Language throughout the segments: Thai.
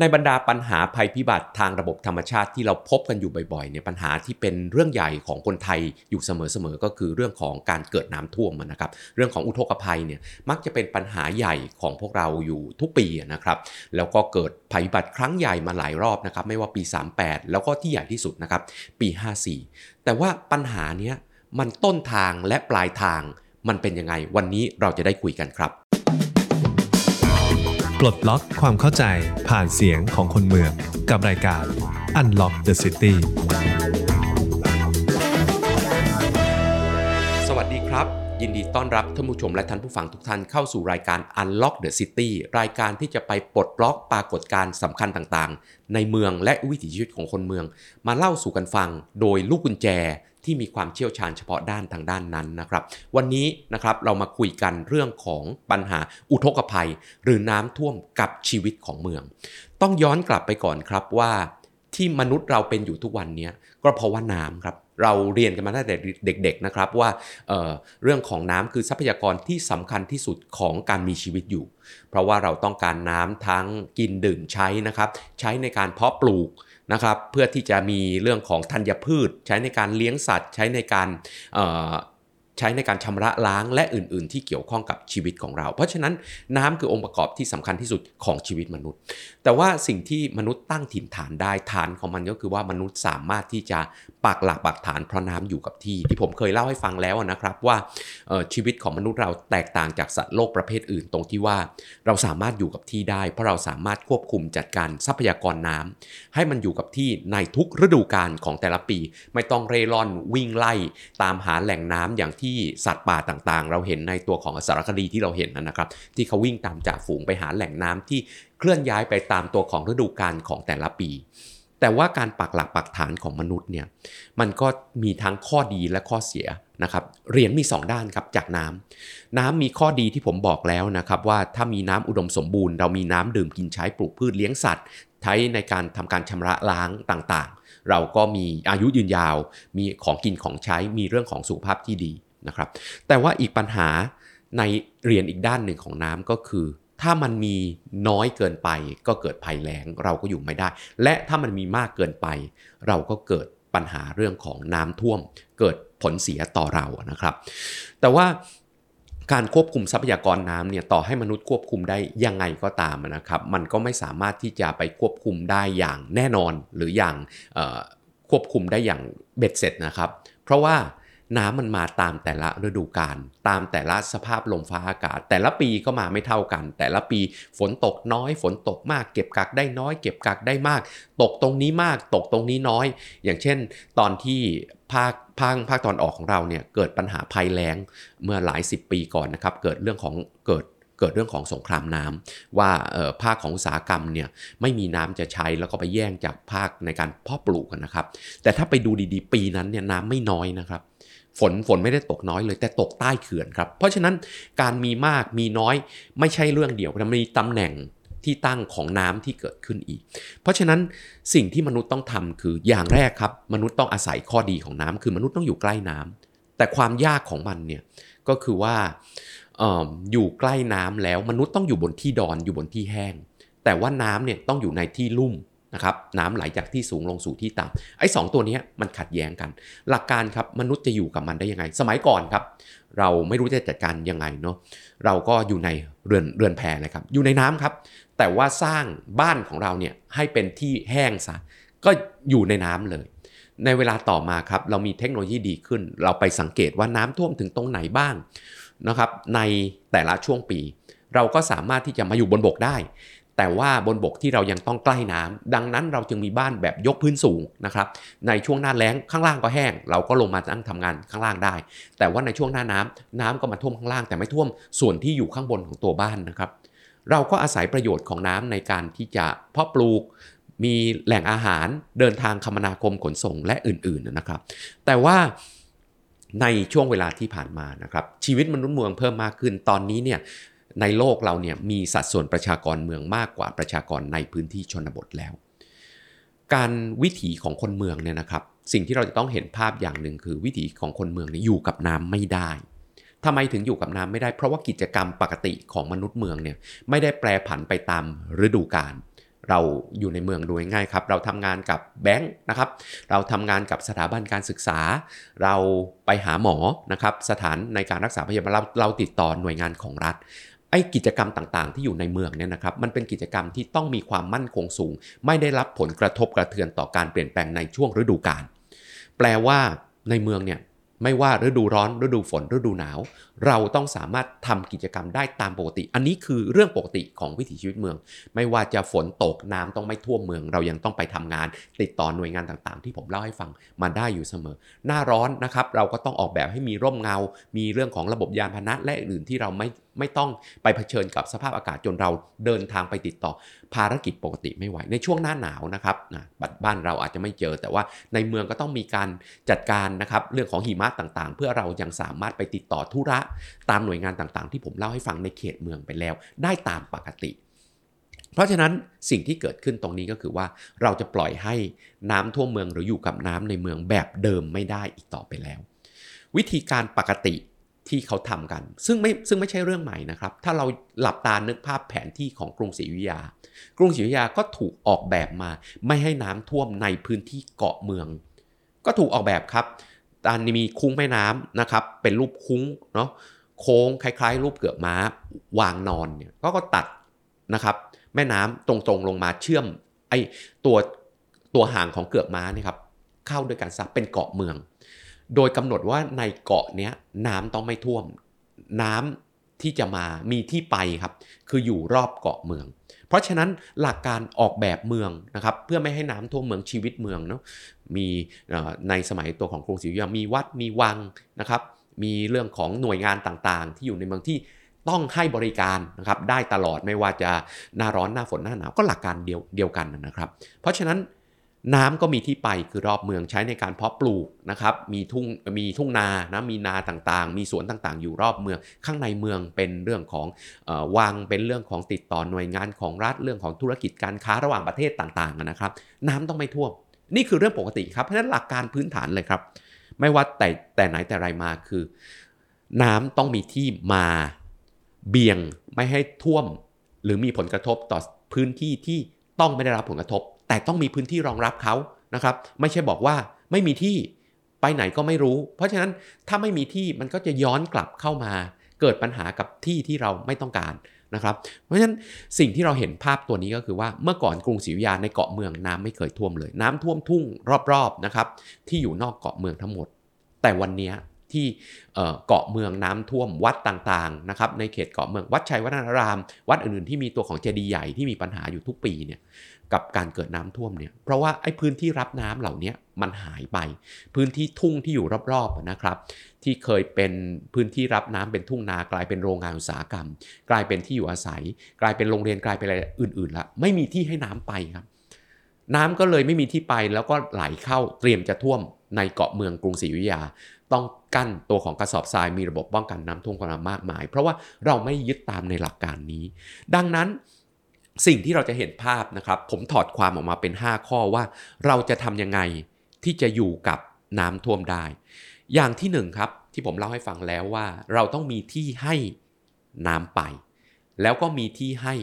ในบรรดาปัญหาภัยพิบัติทางระบบธรรมชาติที่เราพบกันอยู่บ่อยๆเนี่ยปัญหาที่เป็นเรื่องใหญ่ของคนไทยอยู่เสมอๆก็คือเรื่องของการเกิดน้ำท่วมนะครับ เรื่องของอุทกภัยเนี่ยมักจะเป็นปัญหาใหญ่ของพวกเราอยู่ทุกปีนะครับ แล้วก็เกิดภัยพิบัติครั้งใหญ่มาหลายรอบนะครับ ไม่ว่าปี 38 แล้วก็ที่ใหญ่ที่สุดนะครับ ปี 54 แต่ว่าปัญหาเนี้ยมันต้นทางและปลายทางมันเป็นยังไงวันนี้เราจะได้คุยกันครับ ปลดล็อกความเข้าใจผ่านเสียงของคนเมือง กับรายการ Unlock the City สวัสดีครับ ยินดีต้อนรับท่านผู้ชมและท่านผู้ฟังทุกท่านเข้าสู่รายการ Unlock the City รายการที่จะไปปลดล็อกปรากฏการณ์สำคัญต่างๆ ในเมืองและวิถีชีวิตของคนเมือง มาเล่าสู่กันฟัง โดยลูกกุญแจ ที่มีความเชี่ยวชาญเฉพาะด้านทางด้านนั้นนะครับ วันนี้นะครับเรามาคุยกันเรื่องของปัญหาอุทกภัย หรือน้ำท่วมกับชีวิตของเมือง ต้องย้อนกลับไปก่อนครับว่าที่มนุษย์เราเป็นอยู่ทุกวันนี้ก็เพราะว่าน้ำครับเราเรียนกันมาตั้งแต่เด็ก ๆนะครับว่าเเรื่องของน้ำคือทรัพยากรที่สำคัญที่สุดของการมีชีวิตอยู่ เพราะว่าเราต้องการน้ำทั้งกินดื่มใช้นะครับ ใช้ในการเพาะปลูก นะครับเพื่อที่จะมีเรื่องของธัญพืช ใช้ในการเลี้ยงสัตว์ ใช้ในการ ใช้ในการชำระล้างและอื่น ๆ ที่เกี่ยวข้องกับชีวิตของเรา เพราะฉะนั้นน้ำคือองค์ประกอบที่สำคัญที่สุดของชีวิตมนุษย์ แต่ว่าสิ่งที่มนุษย์ตั้งถิ่นฐานได้ฐานของมันก็คือว่ามนุษย์สามารถที่จะปักหลักปักฐานเพราะน้ำอยู่กับที่ ที่ผมเคยเล่าให้ฟังแล้วนะครับว่าชีวิตของมนุษย์เราแตกต่างจากสัตว์โลกประเภทอื่นตรงที่ว่า เราสามารถอยู่กับที่ได้ เพราะเราสามารถควบคุมจัดการทรัพยากรน้ำให้มันอยู่กับที่ในทุกฤดูกาลของแต่ละปี ไม่ต้องเร่ร่อนวิ่งไล่ตามหาแหล่งน้ำอย่างที่สัตว์ป่าต่างๆ เราเห็นในตัวของสารคดีที่เราเห็นนะครับ ที่เขาวิ่งตามจ่าฝูงไปหาแหล่งน้ำที่เคลื่อนย้ายไปตามตัวของฤดูกาลของแต่ละปี แต่ว่าการปักหลักปักฐานของมนุษย์เนี่ยมันก็มีทั้งข้อดีและข้อเสียนะครับเหรียญมี 2 ด้านครับจากน้ำน้ำมีข้อดีที่ผมบอกแล้วนะครับว่าถ้ามีน้ำอุดมสมบูรณ์เรามีน้ำดื่มกินใช้ปลูกพืชเลี้ยงสัตว์ใช้ในการทำการชำระล้างต่างๆ เราก็มีอายุยืนยาว มีของกินของใช้มีเรื่องของสุขภาพที่ดี นะครับ แต่ว่าอีกปัญหาในเรียนอีกด้านหนึ่งของน้ำก็คือ ถ้ามันมีน้อยเกินไปก็เกิดภัยแล้งเราก็อยู่ไม่ได้ และถ้ามันมีมากเกินไป เราก็เกิดปัญหาเรื่องของน้ำท่วม เกิดผลเสียต่อเรานะครับ แต่ว่าการควบคุมทรัพยากรน้ำเนี่ยต่อให้มนุษย์ควบคุมได้ยังไงก็ตามนะครับ มันก็ไม่สามารถที่จะไปควบคุมได้อย่างแน่นอนหรืออย่างควบคุมได้อย่างเบ็ดเสร็จนะครับ เพราะว่า น้ำมันมาตามแต่ละฤดูกาลตามแต่ละสภาพลมฟ้าอากาศ แต่ละปีก็มาไม่เท่ากัน แต่ละปีฝนตกน้อย ฝนตกมาก เก็บกักได้น้อย เก็บกักได้มาก ตกตรงนี้มาก ตกตรงนี้น้อย อย่างเช่น ตอนที่ภาคภาคภาคตอนออกของเราเนี่ยเกิดปัญหาภัยแล้งเมื่อหลายสิบปีก่อนนะครับเกิดเรื่องของเกิดเกิดเรื่องของสงครามน้ำว่าภาคของอุตสาหกรรมเนี่ยไม่มีน้ำจะใช้แล้วก็ไปแย่งจากภาคในการเพาะปลูกนนะครับ แต่ถ้าไปดูดีๆ ปีนั้นเนี่ยน้ำไม่น้อยนะครับ ฝนฝนไม่ได้ตกน้อยเลยแต่ตกใต้เขื่อนครับ เพราะฉะนั้นการมีมากมีน้อยไม่ใช่เรื่องเดียวมันมีตำแหน่งที่ตั้งของน้ำที่เกิดขึ้นอีก เพราะฉะนั้นสิ่งที่มนุษย์ต้องทำคืออย่างแรกครับ มนุษย์ต้องอาศัยข้อดีของน้ำคือมนุษย์ต้องอยู่ใกล้น้ำแต่ความยากของมันเนี่ยก็คือว่าออยู่ใกล้น้ำแล้วมนุษย์ต้องอยู่บนที่ดอนอยู่บนที่แห้ง แต่ว่าน้ำเนี่ยต้องอยู่ในที่ลุ่ม นะครับน้ำไหลจากที่สูงลงสู่ที่ต่ำไอ้สตัวนี้มันขัดแย้งกัน หลักการครับมนุษย์จะอยู่กับมันได้ยังไง สมัยก่อนครับ เราไม่รู้จะจัดการยังไงเนาะเราก็อยู่ในเรือนเรือนแพเลยครับอยู่ในน้ำครับ แต่ว่าสร้างบ้านของเราเนี่ยให้เป็นที่แห้งซะก็อยู่ในน้ำเลย ในเวลาต่อมาครับเรามีเทคโนโลยีดีขึ้น เราไปสังเกตว่าน้ำท่วมถึงตรงไหนบ้างนะครับในแต่ละช่วงปี เราก็สามารถที่จะมาอยู่บนบกได้ แต่ว่าบนบกที่เรายังต้องใกล้น้ำดังนั้นเราจึงมีบ้านแบบยกพื้นสูงนะครับ ในช่วงหน้าแล้งข้างล่างก็แห้ง เราก็ลงมาตั้งทำงานข้างล่างได้ แต่ว่าในช่วงหน้าน้ำน้ำก็มาท่วมข้างล่าง แต่ไม่ท่วมส่วนที่อยู่ข้างบนของตัวบ้านนะครับ เราก็อาศัยประโยชน์ของน้ำในการที่จะเพาะปลูก มีแหล่งอาหารเดินทางคมนาคมขนส่งและอื่นๆนะครับ แต่ว่าในช่วงเวลาที่ผ่านมานะครับชีวิตมนุษย์เมืองเพิ่มมากขึ้นตอนนี้เนี่ย ในโลกเราเนี่ยมีสัดส่วนประชากรเมืองมากกว่าประชากรในพื้นที่ชนบทแล้ว การวิถีของคนเมืองเนี่ยนะครับ สิ่งที่เราจะต้องเห็นภาพอย่างหนึ่งคือวิถีของคนเมืองเนี่ยอยู่กับน้ำไม่ได้ทำไมถึงอยู่กับน้ำไม่ได้ เพราะว่ากิจกรรมปกติของมนุษย์เมืองเนี่ยไม่ได้แปรผันไปตามฤดูกาลเราอยู่ในเมืองโดูง่ายครับ เราทำงานกับแบงค์นะครับ เราทำงานกับสถาบันการศึกษา เราไปหาหมอนะครับ สถานในการรักษาพยาบาลเราเราติดต่อหน่วยงานของรัฐ ไอ้กิจกรรมต่างๆ ที่อยู่ในเมืองเนี่ยนะครับมันเป็นกิจกรรมที่ต้องมีความมั่นคงสูง ไม่ได้รับผลกระทบกระเทือนต่อการเปลี่ยนแปลงในช่วงฤดูกาลแปลว่าในเมืองเนี่ยไม่ว่าฤดูร้อนฤดูฝนฤดูหนาว เราต้องสามารถทำกิจกรรมได้ตามปกติ อันนี้คือเรื่องปกติของวิถีชีวิตเมือง ไม่ว่าจะฝนตกน้ำต้องไม่ท่วมเมือง เรายังต้องไปทำงาน ติดต่อหน่วยงานต่างๆ ที่ผมเล่าให้ฟังมาได้อยู่เสมอ หน้าร้อนนะครับ เราก็ต้องออกแบบให้มีร่มเงา มีเรื่องของระบบยานพาหนะและอื่นที่เราไม่ไม่ต้องไปเผชิญกับสภาพอากาศจนเราเดินทางไปติดต่อ ภารกิจปกติไม่ไหว ในช่วงหน้าหนาวนะครับนะบ้านเราอาจจะไม่เจอ แต่ว่าในเมืองก็ต้องมีการจัดการนะครับเรื่องของหิมะต่างๆ เพื่อเรายังสามารถไปติดต่อธุระ ตามหน่วยงานต่างๆ ที่ผมเล่าให้ฟังในเขตเมืองไปแล้ว ได้ตามปกติเพราะฉะนั้นสิ่งที่เกิดขึ้นตรงนี้ก็คือว่าเราจะปล่อยให้น้ำท่วมเมืองหรืออยู่กับน้ำในเมืองแบบเดิมไม่ได้อีกต่อไปแล้ว วิธีการปกติ ที่เขาทำกัน ซึ่งไม่ซึ่งไม่ใช่เรื่องใหม่นะครับ ถ้าเราหลับตานึกภาพแผนที่ของกรุงศรีอยุธยา กรุงศรีอยุธยาก็ถูกออกแบบมา ไม่ให้น้ำท่วมในพื้นที่เกาะเมือง ก็ถูกออกแบบครับตอนนี้มีคุ้งแม่น้ำนะครับ เป็นรูปคุ้งเนาะโค้งคล้ายๆ รูปเกือกม้าวางนอนเนี่ยก็ก็ตัดนะครับ แม่น้ำตรงๆลงมาเชื่อมไอ้ตัวตัวห่างของเกือกม้าเนี่ยครับเข้าด้วยกันซะเป็นเกาะเมือง โดยกำหนดว่าในเกาะเนี้ยน้ำต้องไม่ท่วม น้ำที่จะมามีที่ไปครับ คืออยู่รอบเกาะเมือง เพราะฉะนั้นหลักการออกแบบเมืองนะครับ เพื่อไม่ให้น้ำท่วมเมืองชีวิตเมืองเนาะมีในสมัยตัวของกรุงศรีอยุธยามีวัดมีวังนะครับ มีเรื่องของหน่วยงานต่างๆ ที่อยู่ในเมืองที่ต้องให้บริการนะครับได้ตลอดไม่ว่าจะหน้าร้อนหน้าฝนหน้าหนาวก็หลักการเดียวเดียวกันนะครับ เพราะฉะนั้น น้ำก็มีที่ไปคือรอบเมืองใช้ในการเพาะปลูกนะครับมีทุ่งมีทุ่งนานะมีนาต่างๆ มีสวนต่างๆ อยู่รอบเมือง ข้างในเมืองเป็นเรื่องของออวังเป็นเรื่องของติดต่อหน่วยงานของรัฐเรื่องของธุรกิจการค้าระหว่างประเทศต่างๆนะครับ น้ำต้องไม่ท่วม นี่คือเรื่องปกติครับเพราะฉะนั้นหลักการพื้นฐานเลยครับ ไม่ว่าแต่แต่ไหนแต่ไรมาคือ น้ำต้องมีที่มาเบี่ยงไม่ให้ท่วม หรือมีผลกระทบต่อพื้นที่ที่ต้องไม่ได้รับผลกระทบ แต่ต้องมีพื้นที่รองรับเขานะครับ ไม่ใช่บอกว่าไม่มีที่ไปไหนก็ไม่รู้ เพราะฉะนั้นถ้าไม่มีที่มันก็จะย้อนกลับเข้ามา เกิดปัญหากับที่ที่เราไม่ต้องการนะครับ เพราะฉะนั้นสิ่งที่เราเห็นภาพตัวนี้ก็คือว่าเมื่อก่อนกรุงศรีอยุธยาในเกาะเมืองน้ำไม่เคยท่วมเลย น้ำท่วมทุ่งรอบๆนะครับที่อยู่นอกเกาะเมืองทั้งหมด แต่วันนี้ ที่เกาะเมืองน้ำท่วมวัดต่างๆนะครับในเขตเกาะเมืองวัดชัยวัฒนาราม วัดอื่นๆที่มีตัวของเจดีย์ใหญ่ที่มีปัญหาอยู่ทุกปีเนี่ยกับการเกิดน้ำท่วมเนี่ยเพราะว่าไอ้พื้นที่รับน้ำเหล่านี้มันหายไป พื้นที่ทุ่งที่อยู่รอบๆนะครับ ที่เคยเป็นพื้นที่รับน้ำเป็นทุ่งนากลายเป็นโรงงานอุตสาหกรรม กลายเป็นที่อยู่อาศัย กลายเป็นโรงเรียนกลายเป็นอะไรอื่นๆละไม่มีที่ให้น้ำไปครับ น้ำก็เลยไม่มีที่ไปแล้วก็ไหลเข้าเตรียมจะท่วมในเกาะเมืองกรุงศรีอยุธยา ต้องกั้นตัวของกระสอบทรายมีระบบป้องกันน้ำท่วมกันมามากมาย เพราะว่าเราไม่ยึดตามในหลักการนี้ ดังนั้นสิ่งที่เราจะเห็นภาพนะครับ ผมถอดความออกมาเป็น 5 ข้อว่า เราจะทำยังไงที่จะอยู่กับน้ำท่วมได้ อย่างที่1ครับที่ผมเล่าให้ฟังแล้วว่า เราต้องมีที่ให้น้ำไป แล้วก็มีที่ให้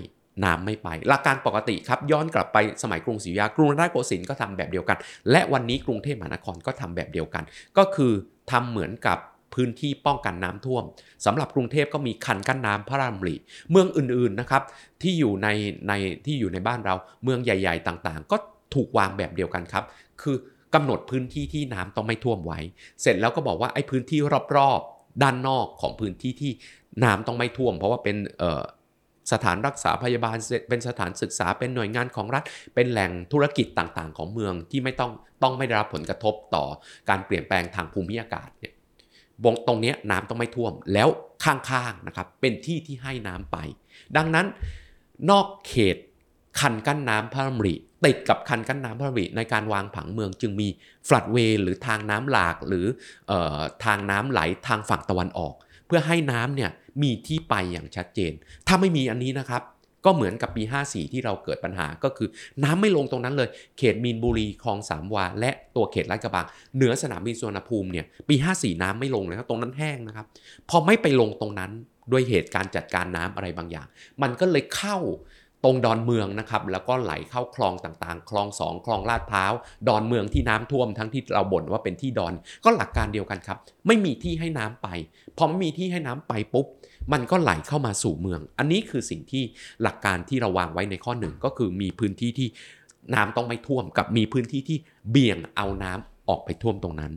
น้ำไม่ไป หลักการปกติครับย้อนกลับไปสมัยกรุงศรีอยุธยากรุงรัตนโกสินทร์ก็ทำแบบเดียวกัน และวันนี้กรุงเทพมหานครก็ทำแบบเดียวกัน ก็คือทำเหมือนกับพื้นที่ป้องกันน้ำท่วมสำหรับกรุงเทพก็มีคันกั้นน้ำพระรามรีเมืองอื่นๆนะครับที่อยู่ในในที่อยู่ในบ้านเราเมืองใหญ่ ๆ ต่างๆ ก็ถูกวางแบบเดียวกันครับ คือกำหนดพื้นที่ที่น้ำต้องไม่ท่วมไว้ เสร็จแล้วก็บอกว่าไอ้พื้นที่รอบๆ ด้านนอกของพื้นที่ที่น้ำต้องไม่ท่วม เพราะว่าเป็น สถานรักษาพยาบาลเป็นสถานศึกษาเป็นหน่วยงานของรัฐ เป็นแหล่งธุรกิจต่างๆ ของเมืองที่ไม่ต้องต้องไม่ได้รับผลกระทบต่อการเปลี่ยนแปลงทางภูมิอากาศเนี่ยตรงนี้น้ำต้องไม่ท่วมแล้วข้างๆนะครับเป็นที่ที่ให้น้ำไป ดังนั้นนอกเขตคันกั้นน้ำพระมริติดกับคันกั้นน้ำพระมริในการวางผังเมืองจึงมีฟลัดเวย์หรือทางน้ำหลากหรือออทางน้ำไหลทางฝั่งตะวันออก เพื่อให้น้ำเนี่ยมีที่ไปอย่างชัดเจน ถ้าไม่มีอันนี้นะครับ ก็เหมือนกับปี 54 ที่เราเกิดปัญหาก็คือน้ำไม่ลงตรงนั้นเลย เขตมีนบุรีคลองสามวา และตัวเขตลาดกระบังเหนือสนามบินสุวรรณภูมิเนี่ยปี 54 น้ำไม่ลงเลยครับตรงนั้นแห้งนะครับ พอไม่ไปลงตรงนั้นด้วยเหตุการจัดการน้ำอะไรบางอย่าง มันก็เลยเข้า ตรงดอนเมืองนะครับแล้วก็ไหลเข้าคลองต่างๆ คลองสองคลองลาดพร้าว ดอนเมืองที่น้ำท่วมทั้งที่เราบ่นว่าเป็นที่ดอน ก็หลักการเดียวกันครับ ไม่มีที่ให้น้ำไป พอไม่มีที่ให้น้ำไปปุ๊บ มันก็ไหลเข้ามาสู่เมือง อันนี้คือสิ่งที่หลักการที่เราวางไว้ในข้อหนึ่งก็คือมีพื้นที่ที่น้ำต้องไม่ท่วมกับมีพื้นที่ที่เบี่ยงเอาน้ำออกไปท่วมตรงนั้น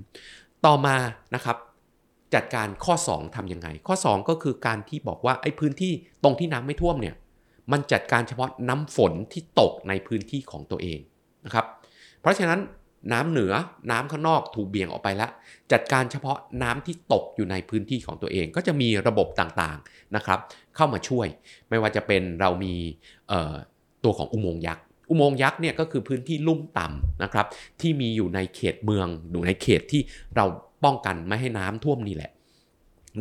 ต่อมานะครับจัดการข้อ 2 ทํำยังไง ข้อ 2 ก็คือการที่บอกว่าไอ้พื้นที่ตรงที่น้ำไม่ท่วมเนี่ย มันจัดการเฉพาะน้ำฝนที่ตกในพื้นที่ของตัวเองนะครับ เพราะฉะนั้นน้ำเหนือน้ำข้างนอกถูกเบี่ยงออกไปแล้ว จัดการเฉพาะน้ำที่ตกอยู่ในพื้นที่ของตัวเอง ก็จะมีระบบต่างๆนะครับ เข้ามาช่วย ไม่ว่าจะเป็นเรามีตัวของอุโมงค์ยักษ์อุโมงค์ยักษ์เนี่ยก็คือพื้นที่ลุ่มต่ำนะครับ ที่มีอยู่ในเขตเมืองอยู่ในเขตที่เราป้องกันไม่ให้น้ำท่วมนี่แหละ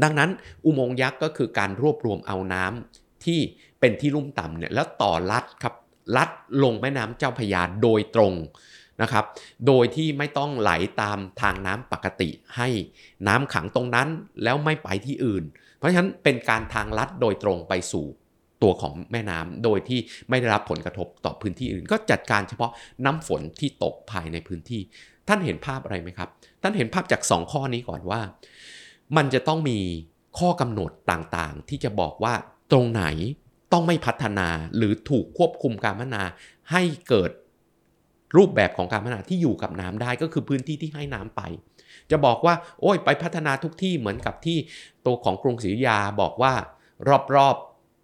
ดังนั้นอุโมงค์ยักษ์ก็คือการรวบรวมเอาน้ำ ที่เป็นที่ลุ่มต่ำเนี่ยแล้วต่อลัดครับลัดลงแม่น้ำเจ้าพยาโดยตรงนะครับ โดยที่ไม่ต้องไหลตามทางน้ำปกติ ให้น้ำขังตรงนั้นแล้วไม่ไปที่อื่น เพราะฉะนั้นเป็นการทางลัดโดยตรงไปสู่ตัวของแม่น้ำโดยที่ไม่ได้รับผลกระทบต่อพื้นที่อื่น ก็จัดการเฉพาะน้ำฝนที่ตกภายในพื้นที่ ท่านเห็นภาพอะไรไหมครับ ท่านเห็นภาพจาก 2 ข้อนี้ก่อนว่า มันจะต้องมีข้อกำหนดต่างๆ ที่จะบอกว่า ตรงไหนต้องไม่พัฒนาหรือถูกควบคุมการพัฒนาให้เกิดรูปแบบของการพัฒนาที่อยู่กับน้ำได้ก็คือพื้นที่ที่ให้น้ำไป จะบอกว่า โอ้ยไปพัฒนาทุกที่เหมือนกับที่ตัวของกรุงศรีอยุธยาบอกว่ารอบ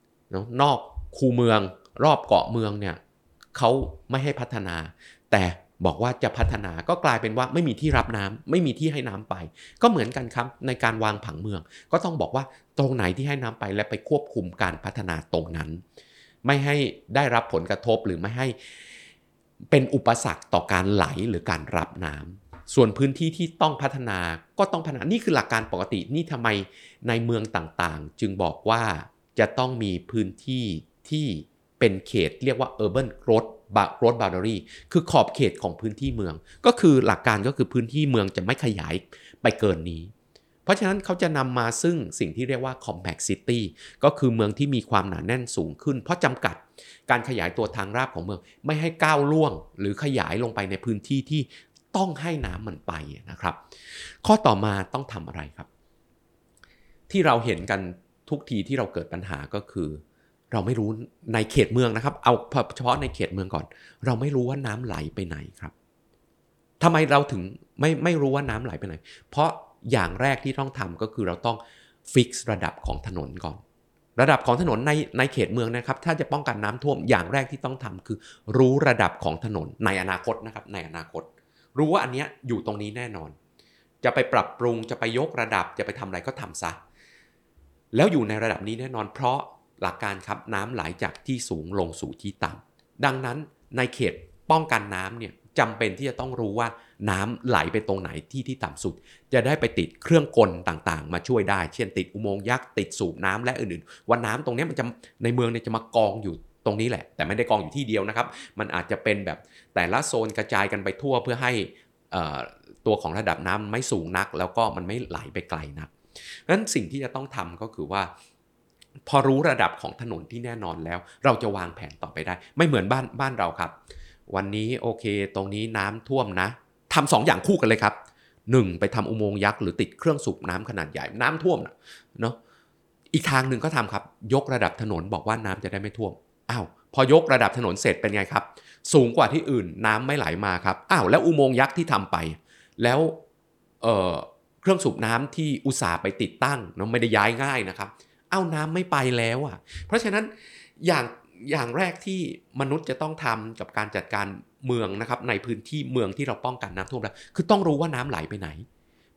ๆนอกคูเมือง รอบเกาะเมืองเนี่ยเขาไม่ให้พัฒนา แต่ บอกว่าจะพัฒนาก็กลายเป็นว่าไม่มีที่รับน้ำไม่มีที่ให้น้ำไป ก็เหมือนกันครับในการวางผังเมือง ก็ต้องบอกว่าตรงไหนที่ให้น้ำไปและไปควบคุมการพัฒนาตรงนั้น ไม่ให้ได้รับผลกระทบหรือไม่ให้เป็นอุปสรรคต่อการไหลหรือการรับน้ำส่วนพื้นที่ที่ต้องพัฒนาก็ต้องพัฒนานี่คือหลักการปกตินี่ทำไมในเมืองต่างๆ จึงบอกว่าจะต้องมีพื้นที่ที่เป็นเขตเรียกว่า urban growth growth boundary คือขอบเขตของพื้นที่เมือง ก็คือหลักการก็คือพื้นที่เมืองจะไม่ขยายไปเกินนี้ เพราะฉะนั้นเขาจะนำมาซึ่งสิ่งที่เรียกว่า compact city ก็คือเมืองที่มีความหนาแน่นสูงขึ้น เพราะจำกัดการขยายตัวทางราบของเมืองไม่ให้ก้าวล่วง หรือขยายลงไปในพื้นที่ที่ต้องให้น้ำมันไปนะครับ ข้อต่อมาต้องทำอะไรครับ ที่เราเห็นกันทุกทีที่เราเกิดปัญหาก็คือ เราไม่รู้ในเขตเมืองนะครับ เอาเฉพาะในเขตเมืองก่อน เราไม่รู้ว่าน้ำไหลไปไหนครับทำไมเราถึงไม่ไม่รู้ว่าน้ำไหลไปไหน เพราะอย่างแรกที่ต้องทำก็คือเราต้องฟิกซ์ระดับของถนนก่อน ระดับของถนนในในเขตเมืองนะครับ ถ้าจะป้องกันน้ำท่วมอย่างแรกที่ต้องทำคือ รู้ระดับของถนนในอนาคตนะครับ ในอนาคต รู้ว่าอันนี้อยู่ตรงนี้แน่นอน จะไปปรับปรุงจะไปยกระดับจะไปทำอะไรก็ทำซะแล้วอยู่ในระดับนี้แน่นอน เพราะ หลักการครับน้ำไหลจากที่สูงลงสู่ที่ต่ำดังนั้นในเขตป้องกันน้ำเนี่ยจำเป็นที่จะต้องรู้ว่าน้ำไหลไปตรงไหนที่ที่ต่ำสุด จะได้ไปติดเครื่องกลต่างๆ มาช่วยได้ เช่น ติดอุโมงค์ยักษ์ติดสูบน้ำและอื่นๆ ว่าน้ำตรงนี้มันจะในเมืองเนี่ยจะมากองอยู่ตรงนี้แหละ แต่ไม่ได้กองอยู่ที่เดียวนะครับ มันอาจจะเป็นแบบแต่ละโซนกระจายกันไปทั่วเพื่อให้ตัวของระดับน้ำไม่สูงนัก แล้วก็มันไม่ไหลไปไกลนักนั้นสิ่งที่จะต้องทำก็คือว่า พอรู้ระดับของถนนที่แน่นอนแล้ว เราจะวางแผนต่อไปได้ ไม่เหมือนบ้านบ้านเราครับ วันนี้โอเค ตรงนี้น้ำท่วมนะทำสองอย่างคู่กันเลยครับหนึ่งไปทำอุโมงค์ยักษ์หรือติดเครื่องสูบน้ำขนาดใหญ่น้ำท่วมเนาะอีกทางหนึ่งก็ทำครับ ยกระดับถนนบอกว่าน้ำจะได้ไม่ท่วมอ้าวพอยกระดับถนนเสร็จเป็นไงครับ สูงกว่าที่อื่นน้ำไม่ไหลมาครับอ้าวแล้วอุโมงค์ยักษ์ที่ทำไป แล้วเเครื่องสูบน้ำที่อุตสาห์ไปติดตั้งเนาะไม่ได้ย้ายง่ายนะครับ เอ้าน้ำไม่ไปแล้วอะ เพราะฉะนั้นอย่างอย่างแรกที่มนุษย์จะต้องทำกับการจัดการเมืองนะครับ ในพื้นที่เมืองที่เราป้องกันน้ำท่วมแล้ว คือต้องรู้ว่าน้ำไหลไปไหน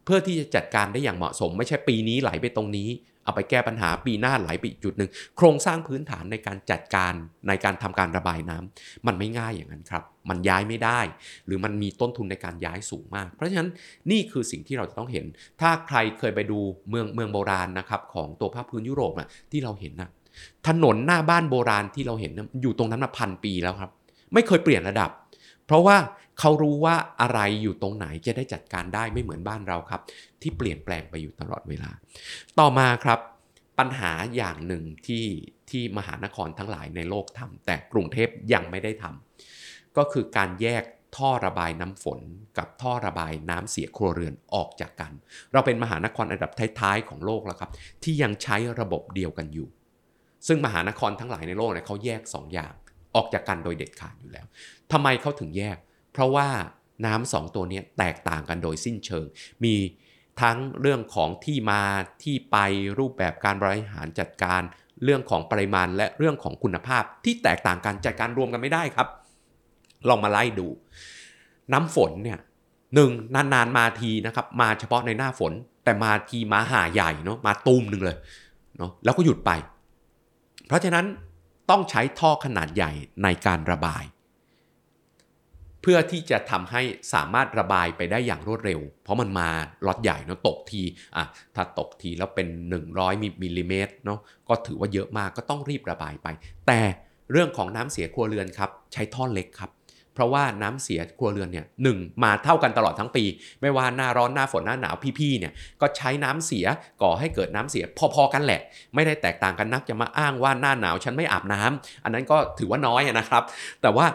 เพื่อที่จะจัดการได้อย่างเหมาะสม ไม่ใช่ปีนี้ไหลไปตรงนี้ เอาไปแก้ปัญหาปีหน้าไหลไปอีกจุดหนึ่งโครงสร้างพื้นฐานในการจัดการในการทำการระบายน้ำมันไม่ง่ายอย่างนั้นครับ มันย้ายไม่ได้ หรือมันมีต้นทุนในการย้ายสูงมาก เพราะฉะนั้นนี่คือสิ่งที่เราจะต้องเห็น ถ้าใครเคยไปดูเมืองเมืองโบราณนะครับของตัวภาคพื้นยุโรปอะที่เราเห็นนะถนนหน้าบ้านโบราณที่เราเห็นอยู่ตรงนั้นมาพันปีแล้วครับ ไม่เคยเปลี่ยนระดับ เพราะว่าเขารู้ว่าอะไรอยู่ตรงไหนจะได้จัดการได้ไม่เหมือนบ้านเราครับ ที่เปลี่ยนแปลงไปอยู่ตลอดเวลา ต่อมาครับ ปัญหาอย่างหนึ่งที่ที่มหานครทั้งหลายในโลกทำแต่กรุงเทพยังไม่ได้ทำก็คือการแยกท่อระบายน้ำฝนกับท่อระบายน้ำเสียครัวเรือนออกจากกัน เราเป็นมหานครอันดับท้ายๆของโลกแล้วครับ ที่ยังใช้ระบบเดียวกันอยู่ ซึ่งมหานครทั้งหลายในโลกเนี่ยเขาแยก2อย่างออกจากกันโดยเด็ดขาดอยู่แล้ว ทำไมเขาถึงแยก เพราะว่าน้ำสองตัวนี้แตกต่างกันโดยสิ้นเชิง มีทั้งเรื่องของที่มาที่ไปรูปแบบการบริหารจัดการ เรื่องของปริมาณและเรื่องของคุณภาพที่แตกต่างกันจัดการรวมกันไม่ได้ครับ ลองมาไล่ดู น้ำฝนเนี่ยหนึ่งนานๆมาทีนะครับ มาเฉพาะในหน้าฝน แต่มาทีมาหาใหญ่เนาะมาตูมหนึ่งเลยเนาะแล้วก็หยุดไป เพราะฉะนั้นต้องใช้ท่อขนาดใหญ่ในการระบาย เพื่อที่จะทำให้สามารถระบายไปได้อย่างรวดเร็ว เพราะมันมาล็อตใหญ่เนาะตกทีอะถ้าตกทีแล้วเป็น 100มิลลิเมตรเนาะก็ถือว่าเยอะมากก็ต้องรีบระบายไป แต่เรื่องของน้ำเสียครัวเรือนครับใช้ท่อเล็กครับ เพราะว่าน้ำเสียครัวเรือนเนี่ยหนึ่งมาเท่ากันตลอดทั้งปี ไม่ว่าหน้าร้อนหน้าฝนหน้าหนาวพี่ๆเนี่ยก็ใช้น้ำเสียก่อให้เกิดน้ำเสียพอๆกันแหละ ไม่ได้แตกต่างกันนักจะมาอ้างว่าหน้าหนาวฉันไม่อาบน้ำอันนั้นก็ถือว่าน้อยนะครับ แต่ว่า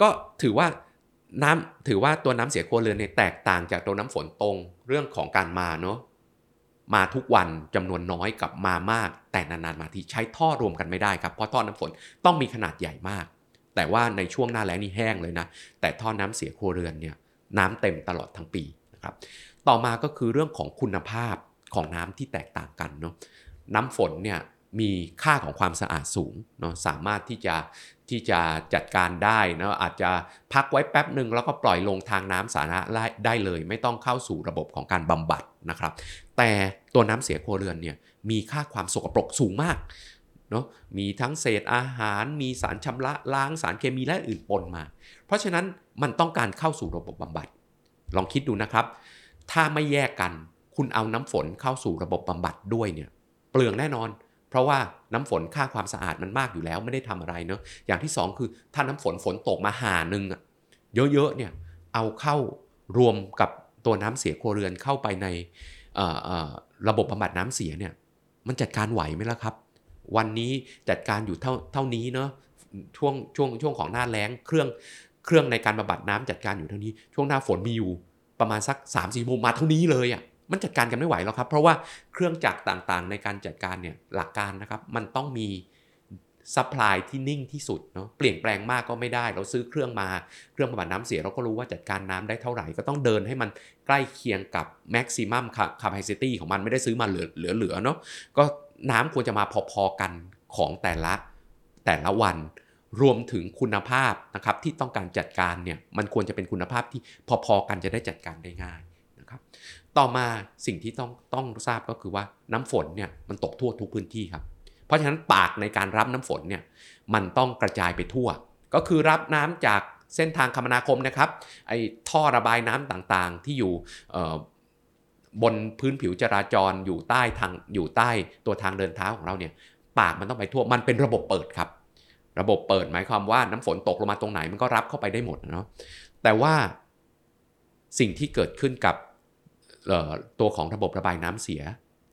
ก็ถือว่า น้ำถือว่าตัวน้ำเสียครัวเรือนเนี่ยแตกต่างจากตัวน้ำฝนตรงเรื่องของการมาเนาะมาทุกวันจำนวนน้อยกับมามาก แต่นานๆมาทีใช้ท่อรวมกันไม่ได้ครับเพราะท่อน้ำฝนต้องมีขนาดใหญ่มาก แต่ว่าในช่วงหน้าแล้งนี่แห้งเลยนะ แต่ท่อน้ำเสียครัวเรือนเนี่ยน้ำเต็มตลอดทั้งปีนะครับต่อมาก็คือเรื่องของคุณภาพของน้ำที่แตกต่างกันเนาะน้ำฝนเนี่ยมีค่าของความสะอาดสูงเนาะสามารถที่จะ ที่จะจัดการได้นะอาจจะพักไว้แป๊บหนึ่งแล้วก็ปล่อยลงทางน้ำสาธารณะได้เลย ไม่ต้องเข้าสู่ระบบของการบำบัดนะครับ แต่ตัวน้ำเสียครัวเรือนเนี่ยมีค่าความสกปรกสูงมากเนาะมีทั้งเศษอาหาร มีสารชำระล้างสารเคมีและอื่นปนมา เพราะฉะนั้นมันต้องการเข้าสู่ระบบบำบัด ลองคิดดูนะครับ ถ้าไม่แยกกันคุณเอาน้ำฝนเข้าสู่ระบบบำบัดด้วยเนี่ยเปลืองแน่นอน เพราะว่าน้ำฝนค่าความสะอาดมันมากอยู่แล้วไม่ได้ทำอะไรเนาะอย่างที่ 2 คือถ้าน้ำฝนฝนตกมาหาหนึ่งเยอะๆเนี่ยเอาเข้ารวมกับตัวน้ำเสียครัวเรือนเข้าไปในระบบบำบัดน้ำเสียเนี่ยมันจัดการไหวไหมล่ะครับ วันนี้จัดการอยู่เท่าเท่านี้เนาะช่วงช่วงช่วงของหน้าแล้งเครื่องเครื่องในการบำบัดน้ำจัดการอยู่เท่านี้ ช่วงหน้าฝนมีอยู่ประมาณสัก3ามสี่โมงมาเท่านี้เลยอะ่ะ มันจัดการกันไม่ไหวแล้วครับ เพราะว่าเครื่องจักรต่างๆ ในการจัดการเนี่ยหลักการนะครับ มันต้องมีsupply ที่นิ่งที่สุดเนาะเปลี่ยนแปลงมากก็ไม่ได้ เราซื้อเครื่องมาเครื่องบำบัดน้ำเสียเราก็รู้ว่าจัดการน้ำได้เท่าไหร่ ก็ต้องเดินให้มันใกล้เคียงกับ maximum capacity ของมันไม่ได้ซื้อมาเหลือเหลือเนาะก็น้ำควรจะมาพอๆกันของแต่ละแต่ละวัน รวมถึงคุณภาพนะครับที่ต้องการจัดการเนี่ยมันควรจะเป็นคุณภาพที่พอๆกันจะได้จัดการได้ง่ายนะครับ ต่อมาสิ่งที่ต้องต้องทราบก็คือว่าน้ำฝนเนี่ยมันตกทั่วทุกพื้นที่ครับ เพราะฉะนั้นปากในการรับน้ำฝนเนี่ยมันต้องกระจายไปทั่ว ก็คือรับน้ำจากเส้นทางคมนาคมนะครับไอ้ท่อระบายน้ำต่างๆ ที่อยู่บนพื้นผิวจราจรอยู่ใต้ทางอยู่ใต้ตัวทางเดินเท้าของเราเนี่ยปากมันต้องไปทั่วมันเป็นระบบเปิดครับ ระบบเปิดหมายความว่าน้ำฝนตกลงมาตรงไหนมันก็รับเข้าไปได้หมดเนาะแต่ว่าสิ่งที่เกิดขึ้นกับ ตัวของระบบระบายน้ำเสีย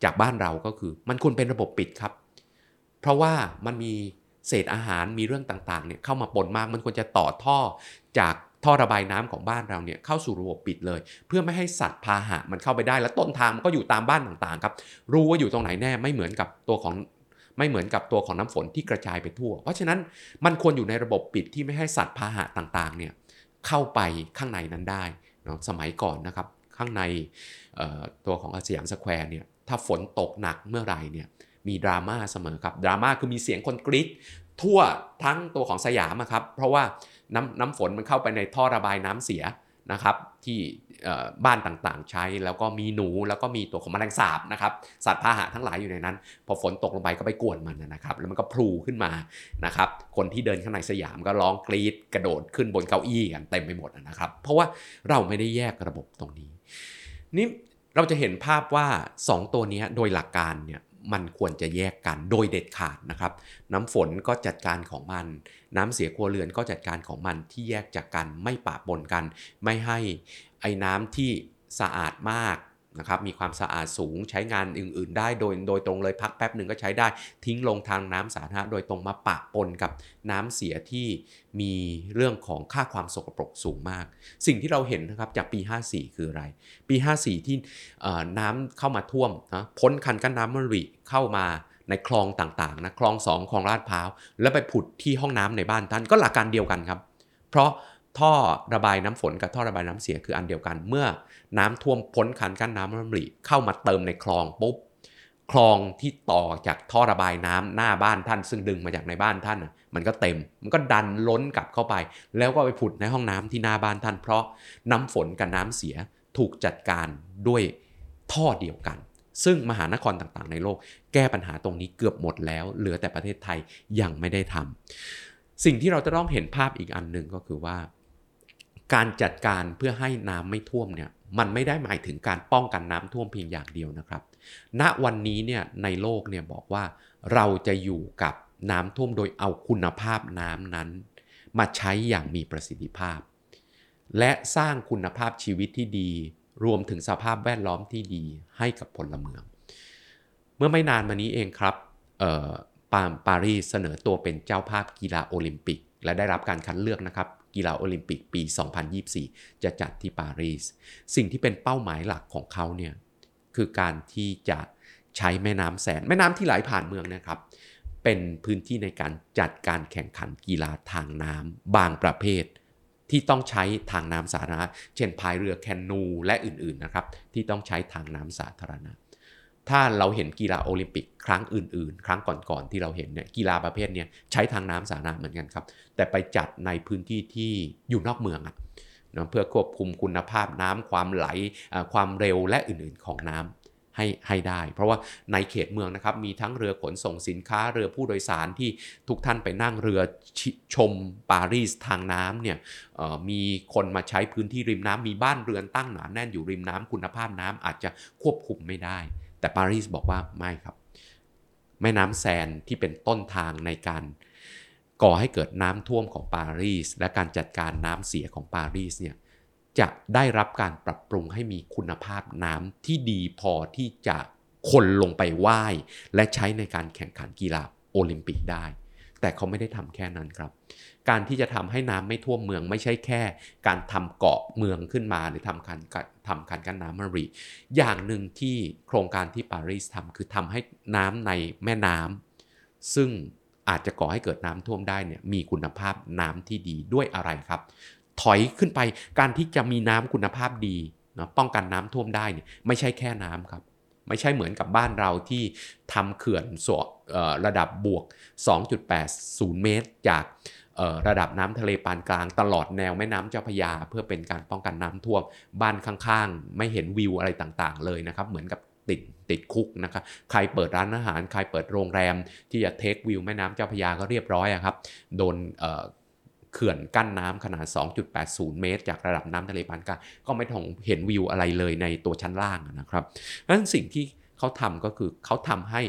จากบ้านเราก็คือ มันควรเป็นระบบปิดครับ เพราะว่ามันมีเศษอาหารมีเรื่องต่างๆเนี่ยเข้ามาปนมากมันควรจะต่อท่อจากท่อระบายน้ำของบ้านเราเนี่ยเข้าสู่ระบบปิดเลย เพื่อไม่ให้สัตว์พาหะมันเข้าไปได้ แล้วต้นทางมันก็อยู่ตามบ้านต่างๆครับรู้ว่าอยู่ตรงไหนแน่ไม่เหมือนกับตัวของไม่เหมือนกับตัวของน้ำฝนที่กระจายไปทั่ว เพราะฉะนั้นมันควรอยู่ในระบบปิดที่ไม่ให้สัตว์พาหะต่างๆเนี่ยเข้าไปข้างในนั้นได้เนาะสมัยก่อนนะครับ ข้างในตัวของอ่าสยามสแควร์เนี่ยถ้าฝนตกหนักเมื่อไหร่เนี่ยมีดราม่าเสมอครับดราม่าคือมีเสียงคนกรี๊ดทั่วทั้งตัวของสยามครับเพราะว่าน้ำน้ำฝนมันเข้าไปในท่อระบายน้ำเสียนะครับที่บ้านต่างๆใช้แล้วก็มีหนูแล้วก็มีตัวของแมลงสาบนะครับสัตว์พาหะทั้งหลายอยู่ในนั้น พอฝนตกลงไปก็ไปกวนมันนะครับ แล้วมันก็พรูขึ้นมานะครับคนที่เดินข้างในสยามก็ร้องกรีดกระโดดขึ้นบนเก้าอี้กันเต็มไปหมดนะครับ เพราะว่าเราไม่ได้แยกระบบตรงนี้ นี่เราจะเห็นภาพว่า 2 ตัวนี้โดยหลักการเนี่ยมันควรจะแยกกันโดยเด็ดขาดนะครับ น้ำฝนก็จัดการของมัน น้ำเสียครัวเรือนก็จัดการของมันที่แยกจากกันไม่ปะปนกัน ไม่ให้ไอ้น้ำที่สะอาดมาก นะครับมีความสะอาดสูงใช้งานอื่น ๆ ได้โดยโดยตรงเลยพักแป๊บหนึ่งก็ใช้ได้ ทิ้งลงทางน้ำสาธารณะโดยตรงมาปะปนกับน้ำเสียที่มีเรื่องของค่าความสกปรกสูงมาก สิ่งที่เราเห็นนะครับจากปี 54 คืออะไร ปี 54 ที่น้ำเข้ามาท่วมนะพ้นคันกั้นน้ำมันริเข้ามาในคลองต่างๆนะคลองสองคลองลาดพร้าวแล้วไปผุดที่ห้องน้ำในบ้านท่านก็หลักการเดียวกันครับ เพราะ ท่อระบายน้ำฝนกับท่อระบายน้ำเสียคืออันเดียวกัน เมื่อน้ำท่วมพ้นคันกั้นน้ำมันริเข้ามาเติมในคลองปุ๊บคลองที่ต่อจากท่อระบายน้ำหน้าบ้านท่าน ซึ่งดึงมาจากในบ้านท่าน มันก็เต็ม มันก็ดันล้นกลับเข้าไป แล้วก็ไปผุดในห้องน้ำที่หน้าบ้านท่าน เพราะน้ำฝนกับน้ำเสียถูกจัดการด้วยท่อเดียวกัน ซึ่งมหานครต่างๆ ในโลก แก้ปัญหาตรงนี้เกือบหมดแล้ว เหลือแต่ประเทศไทยยังไม่ได้ทำสิ่งที่เราจะต้องเห็นภาพอีกอันหนึ่งก็คือว่า การจัดการเพื่อให้น้ำไม่ท่วมเนี่ยมันไม่ได้หมายถึงการป้องกันน้ำท่วมเพียงอย่างเดียวนะครับ ณวันนี้เนี่ยในโลกเนี่ยบอกว่าเราจะอยู่กับน้ำท่วมโดยเอาคุณภาพน้ำนั้น มาใช้อย่างมีประสิทธิภาพ และสร้างคุณภาพชีวิตที่ดี รวมถึงสภาพแวดล้อมที่ดีให้กับพลเมือง เมื่อไม่นานมานี้เองครับปาปารีสเสนอตัวเป็นเจ้าภาพกีฬาโอลิมปิก และได้รับการคัดเลือกนะครับ กีฬาโอลิมปิกปี 2024 จะจัดที่ปารีส สิ่งที่เป็นเป้าหมายหลักของเขาเนี่ยคือการที่จะใช้แม่น้ำแสน แม่น้ำที่ไหลผ่านเมืองนะครับ เป็นพื้นที่ในการจัดการแข่งขันกีฬาทางน้ำบางประเภท ที่ต้องใช้ทางน้ำสาธารณะ เช่นพายเรือแคนูและอื่นๆนะครับที่ต้องใช้ทางน้ำสาธารณะ ถ้าเราเห็นกีฬาโอลิมปิกครั้งอื่น ๆ ครั้งก่อนๆที่เราเห็นเนี่ยกีฬาประเภทนี้ใช้ทางน้ำสาธารณะเหมือนกันครับ แต่ไปจัดในพื้นที่ที่อยู่นอกเมืองอะนะเพื่อควบคุมคุณภาพน้ำความไหลความเร็วและอื่นๆของน้ำให้ให้ได้ เพราะว่าในเขตเมืองนะครับมีทั้งเรือขนส่งสินค้าเรือผู้โดยสารที่ทุกท่านไปนั่งเรือชมปารีสทางน้ำเนี่ยมีคนมาใช้พื้นที่ริมน้ำมีบ้านเรือนตั้งหนาแน่นอยู่ริมน้ำคุณภาพน้ำอาจจะควบคุมไม่ได้ แต่ปารีสบอกว่าไม่ครับ แม่น้ำแซนที่เป็นต้นทางในการก่อให้เกิดน้ำท่วมของปารีส และการจัดการน้ำเสียของปารีสเนี่ยจะได้รับการปรับปรุงให้มีคุณภาพน้ำที่ดีพอที่จะคนลงไปไหว้และใช้ในการแข่งขันกีฬาโอลิมปิกได้ แต่เขาไม่ได้ทำแค่นั้นครับ การที่จะทำให้น้ำไม่ท่วมเมืองไม่ใช่แค่ การทำเกาะเมืองขึ้นมาหรือทำการทำการกั้นน้ำมารีอย่างหนึ่งที่โครงการที่ปารีสทำคือทำให้น้ำในแม่น้ำซึ่งอาจจะก่อให้เกิดน้ำท่วมได้เนี่ยมีคุณภาพน้ำที่ดีด้วยอะไรครับ ถอยขึ้นไปการที่จะมีน้ำคุณภาพดีนะป้องกันน้ำท่วมได้เนี่ยไม่ใช่แค่น้ำครับ ไม่ใช่เหมือนกับบ้านเราที่ทำเขื่อนสระดับบวก 2.80 เมตรจาก ระดับน้ำทะเลปานกลางตลอดแนวแม่น้ำเจ้าพยา เพื่อเป็นการป้องกันน้ำท่วมบ้านข้างๆ ไม่เห็นวิวอะไรต่างๆ เลยนะครับ เหมือนกับติดติดคุกนะครับ ใครเปิดร้านอาหาร ใครเปิดโรงแรม ที่จะเทควิวแม่น้ำเจ้าพยาก็เรียบร้อยครับ โดนเขื่อนกั้นน้ำขนาด 2.80 เมตร จากระดับน้ำทะเลปานกลางก็ไม่ถงเห็นวิวอะไรเลยในตัวชั้นล่างนะครับดังนั้นสิ่งที่เขาทำก็คือเขาทำให้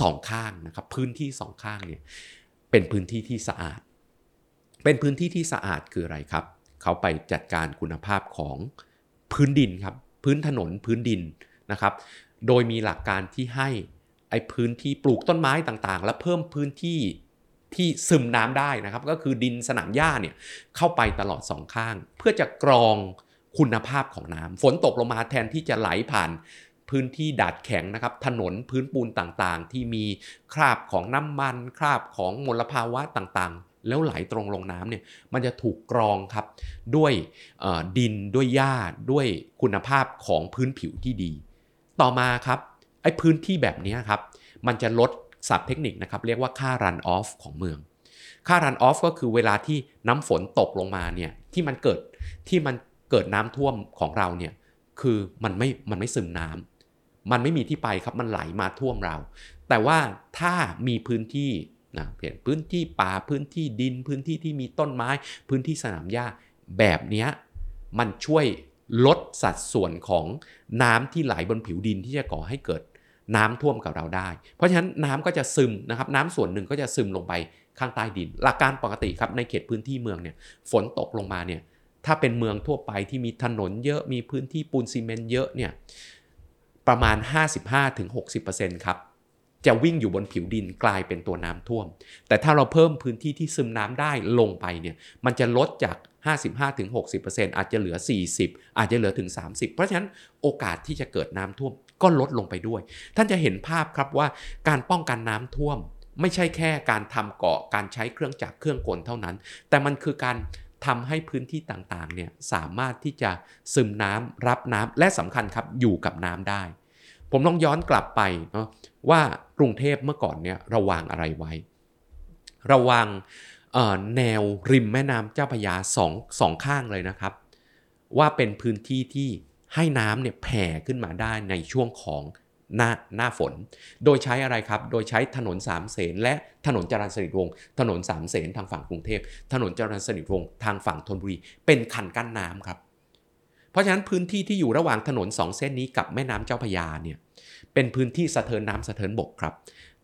สองข้างนะครับ พื้นที่สองข้างเนี่ยเป็นพื้นที่ที่สะอาด เป็นพื้นที่ที่สะอาดคืออะไรครับ เขาไปจัดการคุณภาพของพื้นดินครับพื้นถนนพื้นดินนะครับ โดยมีหลักการที่ให้ไอ้พื้นที่ปลูกต้นไม้ต่างๆ และเพิ่มพื้นที่ที่ซึมน้ำได้นะครับ ก็คือดินสนามหญ้าเนี่ยเข้าไปตลอดสองข้าง เพื่อจะกรองคุณภาพของน้ำฝนตกลงมาแทนที่จะไหลผ่านพื้นที่ดาดแข็งนะครับ ถนนพื้นปูนต่างๆ ที่มีคราบของน้ำมัน คราบของมลภาวะต่างๆ แล้วไหลตรงลงน้ำเนี่ยมันจะถูกกรองครับด้วยดินด้วยหญ้าด้วยคุณภาพของพื้นผิวที่ดี ต่อมาครับไอ้พื้นที่แบบนี้ครับมันจะลดศัพท์เทคนิคนะครับเรียกว่าค่า run off ของเมือง ค่า run off ก็คือเวลาที่น้ำฝนตกลงมาเนี่ยที่มันเกิดที่มันเกิดน้ำท่วมของเราเนี่ยคือมันไม่มันไม่ซึมน้ำมันไม่มีที่ไปครับมันไหลมาท่วมเรา แต่ว่าถ้ามีพื้นที่ นะเปลี่ยนพื้นที่ป่าพื้นที่ดิน พื้นที่ที่มีต้นไม้ พื้นที่สนามหญ้าแบบนี้มันช่วยลดสัดส่วนของน้ำที่ไหลบนผิวดินที่จะก่อให้เกิดน้ำท่วมกับเราได้ เพราะฉะนั้นน้ำก็จะซึมนะครับ น้ำส่วนหนึ่งก็จะซึมลงไปข้างใต้ดิน หลักการปกติครับในเขตพื้นที่เมืองเนี่ยฝนตกลงมาเนี่ยถ้าเป็นเมืองทั่วไปที่มีถนนเยอะมีพื้นที่ปูนซีเมนต์เยอะเนี่ยประมาณ 55-60%ครับ จะวิ่งอยู่บนผิวดินกลายเป็นตัวน้ำท่วม แต่ถ้าเราเพิ่มพื้นที่ที่ซึมน้ำได้ลงไปเนี่ยมันจะลดจาก 55-60%อาจจะเหลือ 40 อาจจะเหลือถึง 30 เพราะฉะนั้นโอกาสที่จะเกิดน้ำท่วมก็ลดลงไปด้วย ท่านจะเห็นภาพครับว่าการป้องกันน้ำท่วม ไม่ใช่แค่การทำเกาะการใช้เครื่องจักรเครื่องกลเท่านั้น แต่มันคือการทำให้พื้นที่ต่างๆเนี่ยสามารถที่จะซึมน้ำรับน้ำและสำคัญครับอยู่กับน้ำได้ ผมลองย้อนกลับไปเนาะ ว่ากรุงเทพเมื่อก่อนเนี่ยระวางอะไรไว้ ระวางแนวริมแม่น้ำเจ้าพยาสองสองข้างเลยนะครับ ว่าเป็นพื้นที่ที่ให้น้ำเนี่ยแผ่ขึ้นมาได้ในช่วงของหน้าหน้าฝน โดยใช้อะไรครับ โดยใช้ถนนสามเสนและถนนจรัญสนิทวงศ์ถนนสามเสนทางฝั่งกรุงเทพ ถนนจรัญสนิทวงศ์ทางฝั่งธนบุรี เป็นคันกั้นน้ำครับ เพราะฉะนั้นพื้นที่ที่อยู่ระหว่างถนนสองเส้นนี้กับแม่น้ำเจ้าพยาเนี่ย เป็นพื้นที่สะเทินน้ำสะเทินบกครับ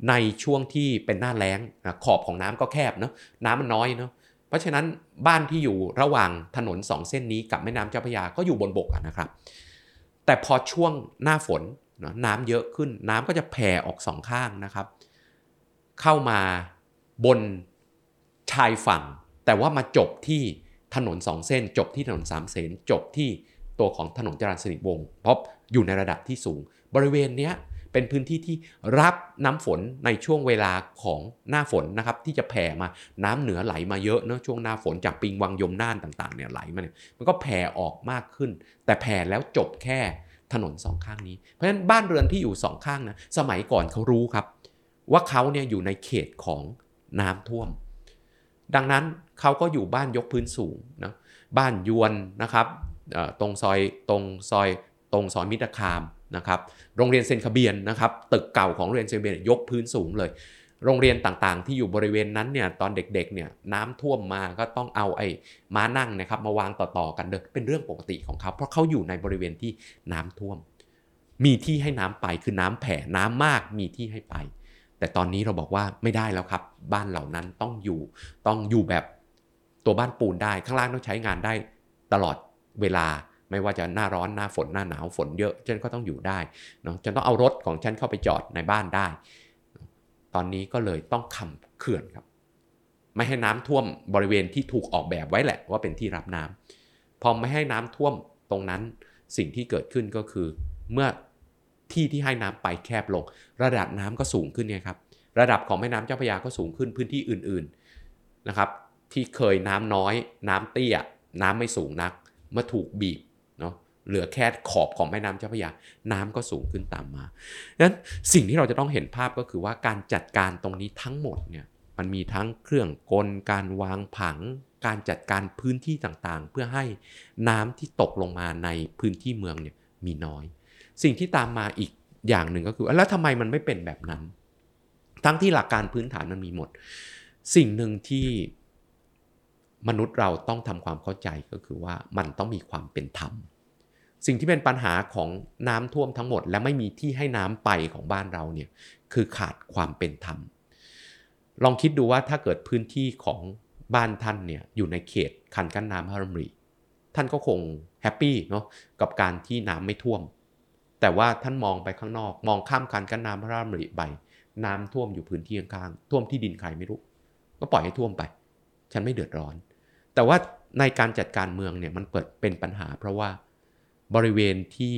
ในช่วงที่เป็นหน้าแล้งขอบของน้ำก็แคบเนาะน้ำมันน้อยเนาะเพราะฉะนั้นบ้านที่อยู่ระหว่างถนนสองเส้นนี้กับแม่น้ำเจ้าพระยาก็อยู่บนบกนะครับ แต่พอช่วงหน้าฝนน้ำเยอะขึ้นน้ำก็จะแผ่ออกสองข้างนะครับ เข้ามาบนชายฝั่ง แต่ว่ามาจบที่ถนนสองเส้น จบที่ถนนสามเส้นจบที่ ตัวของถนนจรัญสนิทวงศ์เพราะอยู่ในระดับที่สูง บริเวณนี้เป็นพื้นที่ที่รับน้ำฝนในช่วงเวลาของหน้าฝนนะครับที่จะแผ่มาน้ำเหนือไหลมาเยอะเนาะช่วงหน้าฝนจากปิงวังยมน่านต่างๆเนี่ยไหลมาเนี่ยมันก็แผ่ออกมากขึ้น แต่แผ่แล้วจบแค่ถนนสองข้างนี้ เพราะฉะนั้นบ้านเรือนที่อยู่สองข้างนะสมัยก่อนเขารู้ครับ ว่าเขาเนี่ยอยู่ในเขตของน้ำท่วม ดังนั้นเขาก็อยู่บ้านยกพื้นสูงนะบ้านยวนนะครับ ตรงซอยตรงซอยตรงซอยมิตรคามนะครับโรงเรียนเซนคาเบียนนะครับตึกเก่าของโรงเรียนเซนคาเบียนยกพื้นสูงเลย โรงเรียนต่างๆ ที่อยู่บริเวณนั้นเนี่ยตอนเด็กๆเนี่ยน้ำท่วมมาก็ต้องเอาไอ้ม้านั่งนะครับมาวางต่อๆกันเดินเป็นเรื่องปกติของเขาเพราะเขาอยู่ในบริเวณที่น้ำท่วม มีที่ให้น้ำไปคือน้ำแผ่น้ำมากมีที่ให้ไป แต่ตอนนี้เราบอกว่าไม่ได้แล้วครับ บ้านเหล่านั้นต้องอยู่ต้องอยู่แบบตัวบ้านปูนได้ข้างล่างต้องใช้งานได้ตลอด เวลาไม่ว่าจะหน้าร้อนหน้าฝนหน้าหนาวฝนเยอะฉันก็ต้องอยู่ได้เนาะฉันต้องเอารถของฉันเข้าไปจอดในบ้านได้ ตอนนี้ก็เลยต้องคำเขื่อนครับ ไม่ให้น้ำท่วมบริเวณที่ถูกออกแบบไว้แหละว่าเป็นที่รับน้ำพอไม่ให้น้ำท่วมตรงนั้นสิ่งที่เกิดขึ้นก็คือ เมื่อที่ที่ให้น้ำไปแคบลง ระดับน้ำก็สูงขึ้นเนี่ยครับระดับของแม่น้ำเจ้าพระยาก็สูงขึ้นพื้นที่อื่นๆนะครับ ที่เคยน้ำน้อย น้ำเตี้ยน้ำไม่สูงนัก มื่อถูกบีบเนาะเหลือแค่ขอบของแม่น้ำเจ้าพระยา น้ำก็สูงขึ้นตามมาดังนั้นสิ่งที่เราจะต้องเห็นภาพก็คือว่าการจัดการตรงนี้ทั้งหมดเนี่ยมันมีทั้งเครื่องกล การวางผัง การจัดการพื้นที่ต่างๆ เพื่อให้น้ำที่ตกลงมาในพื้นที่เมืองเนี่ยมีน้อย สิ่งที่ตามมาอีกอย่างหนึ่งก็คือแล้วทำไมมันไม่เป็นแบบนั้น ทั้งที่หลักการพื้นฐานมันมีหมด สิ่งหนึ่งที่ มนุษย์เราต้องทำความเข้าใจก็คือว่ามันต้องมีความเป็นธรรม สิ่งที่เป็นปัญหาของน้ำท่วมทั้งหมด และไม่มีที่ให้น้ำไปของบ้านเราเนี่ยคือขาดความเป็นธรรม ลองคิดดูว่าถ้าเกิดพื้นที่ของบ้านท่านเนี่ยอยู่ในเขตคันกั้นน้ำพระรมรีท่านก็คงแฮปปี้เนาะกับการที่น้ำไม่ท่วม แต่ว่าท่านมองไปข้างนอก มองข้ามคันกันน้ำพระรามริใบน้ำท่วมอยู่พื้นที่ข้างๆท่วมที่ดินใครไม่รู้ ก็ปล่อยให้ท่วมไป ฉันไม่เดือดร้อน แต่ว่าในการจัดการเมืองเนี่ยมันเปิดเป็นปัญหา เพราะว่าบริเวณที่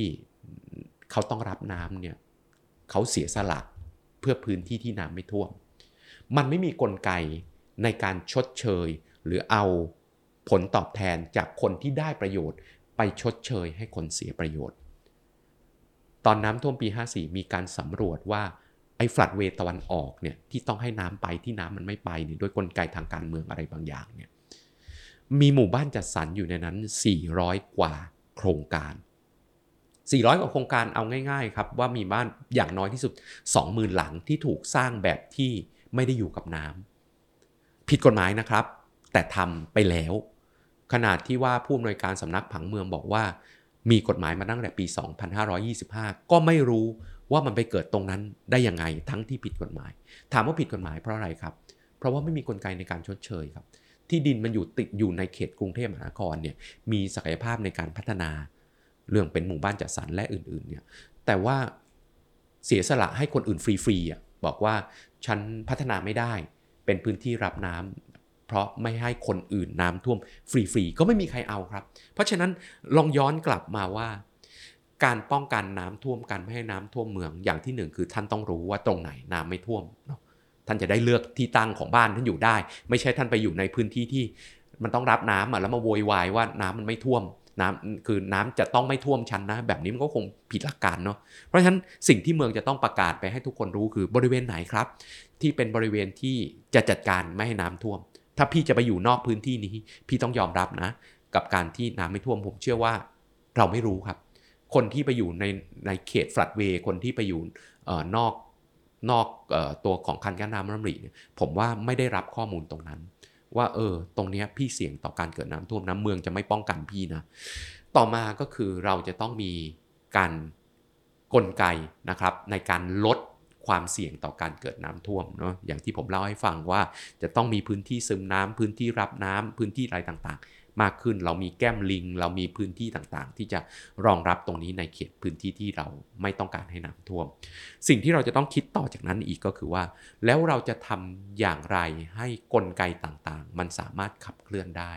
เขาต้องรับน้ำเนี่ยเขาเสียสละเพื่อพื้นที่ที่น้ำไม่ท่วม มันไม่มีกลไกในการชดเชย หรือเอาผลตอบแทนจากคนที่ได้ประโยชน์ ไปชดเชยให้คนเสียประโยชน์ ตอนน้ำท่วมปี 54 มีการสำรวจว่าไอ้ฟลัดเวตะวันออกเนี่ยที่ต้องให้น้ำไปที่น้ำมันไม่ไปเนี่ยด้วยกลไกทางการเมืองอะไรบางอย่างเนี่ย มีหมู่บ้านจัดสรรอยู่ในนั้น 400 กว่าโครงการ 400 กว่าโครงการเอาง่ายๆครับว่ามีบ้านอย่างน้อยที่สุด 20,000 หลังที่ถูกสร้างแบบที่ไม่ได้อยู่กับน้ำผิดกฎหมายนะครับ แต่ทำไปแล้ว ขนาดที่ว่าผู้อำนวยการสำนักผังเมืองบอกว่า มีกฎหมายมาตั้งแต่ปี 2525 ก็ไม่รู้ว่ามันไปเกิดตรงนั้นได้ยังไงทั้งที่ผิดกฎหมาย ถามว่าผิดกฎหมายเพราะอะไรครับ เพราะว่าไม่มีกลไกในการชดเชยครับ ที่ดินมันอยู่ติดอยู่ในเขตกรุงเทพมหานครเนี่ยมีศักยภาพในการพัฒนาเรื่องเป็นหมู่บ้านจัดสรรและอื่นๆเนี่ยแต่ว่าเสียสละให้คนอื่นฟรีๆอะบอกว่าฉันพัฒนาไม่ได้เป็นพื้นที่รับน้ำเพราะไม่ให้คนอื่นน้ำท่วมฟรีๆก็ไม่มีใครเอาครับ เพราะฉะนั้นลองย้อนกลับมาว่า การป้องกันน้ำท่วมกันไม่ให้น้ำท่วมเมืองอย่างที่หนึ่งคือท่านต้องรู้ว่าตรงไหนน้ำไม่ท่วมเนาะ ท่านจะได้เลือกที่ตั้งของบ้านท่านอยู่ได้ ไม่ใช่ท่านไปอยู่ในพื้นที่ที่มันต้องรับน้ำอะแล้วมาโวยวายว่าน้ำมันไม่ท่วมน้ำคือน้ำจะต้องไม่ท่วมชั้นนะ แบบนี้มันก็คงผิดหลักการเนาะเพราะฉะนั้นสิ่งที่เมืองจะต้องประกาศไปให้ทุกคนรู้คือบริเวณไหนครับ ที่เป็นบริเวณที่จะจัดการไม่ให้น้ำท่วม ถ้าพี่จะไปอยู่นอกพื้นที่นี้ พี่ต้องยอมรับนะ กับการที่น้ำไม่ท่วมผมเชื่อว่าเราไม่รู้ครับ คนที่ไปอยู่ในในเขตฟลัดเวย์คนที่ไปอยู่ออนอก นอกออตัวของคันกั้นน้ำน้ำริเนี่ยผมว่าไม่ได้รับข้อมูลตรงนั้น ว่าเออตรงนี้พี่เสี่ยงต่อการเกิดน้ำท่วมน้ำเมืองจะไม่ป้องกันพี่นะต่อมาก็คือเราจะต้องมีการกลไกนะครับในการลดความเสี่ยงต่อการเกิดน้ำท่วมเนาะอย่างที่ผมเล่าให้ฟังว่าจะต้องมีพื้นที่ซึมน้ำพื้นที่รับน้ำพื้นที่อะไรต่างๆ มากขึ้น เรามีแก้มลิง เรามีพื้นที่ต่างๆ ที่จะรองรับตรงนี้ในเขตพื้นที่ที่เราไม่ต้องการให้น้ำท่วม สิ่งที่เราจะต้องคิดต่อจากนั้นอีกก็คือว่า แล้วเราจะทำอย่างไรให้กลไกต่างๆ มันสามารถขับเคลื่อนได้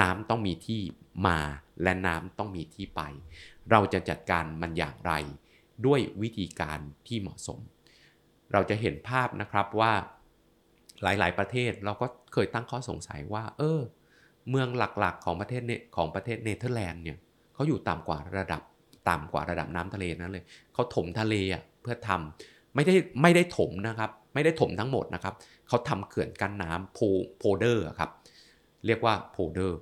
น้ำต้องมีที่มาและน้ำต้องมีที่ไป เราจะจัดการมันอย่างไร ด้วยวิธีการที่เหมาะสม เราจะเห็นภาพนะครับว่าหลาย ๆ ประเทศเราก็เคยตั้งข้อสงสัยว่า เออ เมืองหลักๆของประเทศเนของประเทศเนเธอร์แลนด์เนี่ยเขาอยู่ต่ำกว่าระดับต่ำกว่าระดับน้ำทะเลนั่นเลยเขาถมทะเลอะเพื่อทำไม่ได้ไม่ได้ถมนะครับ ไม่ได้ถมทั้งหมดนะครับเขาทำเขื่อนกั้นน้ำโพ polder ครับเรียกว่า polder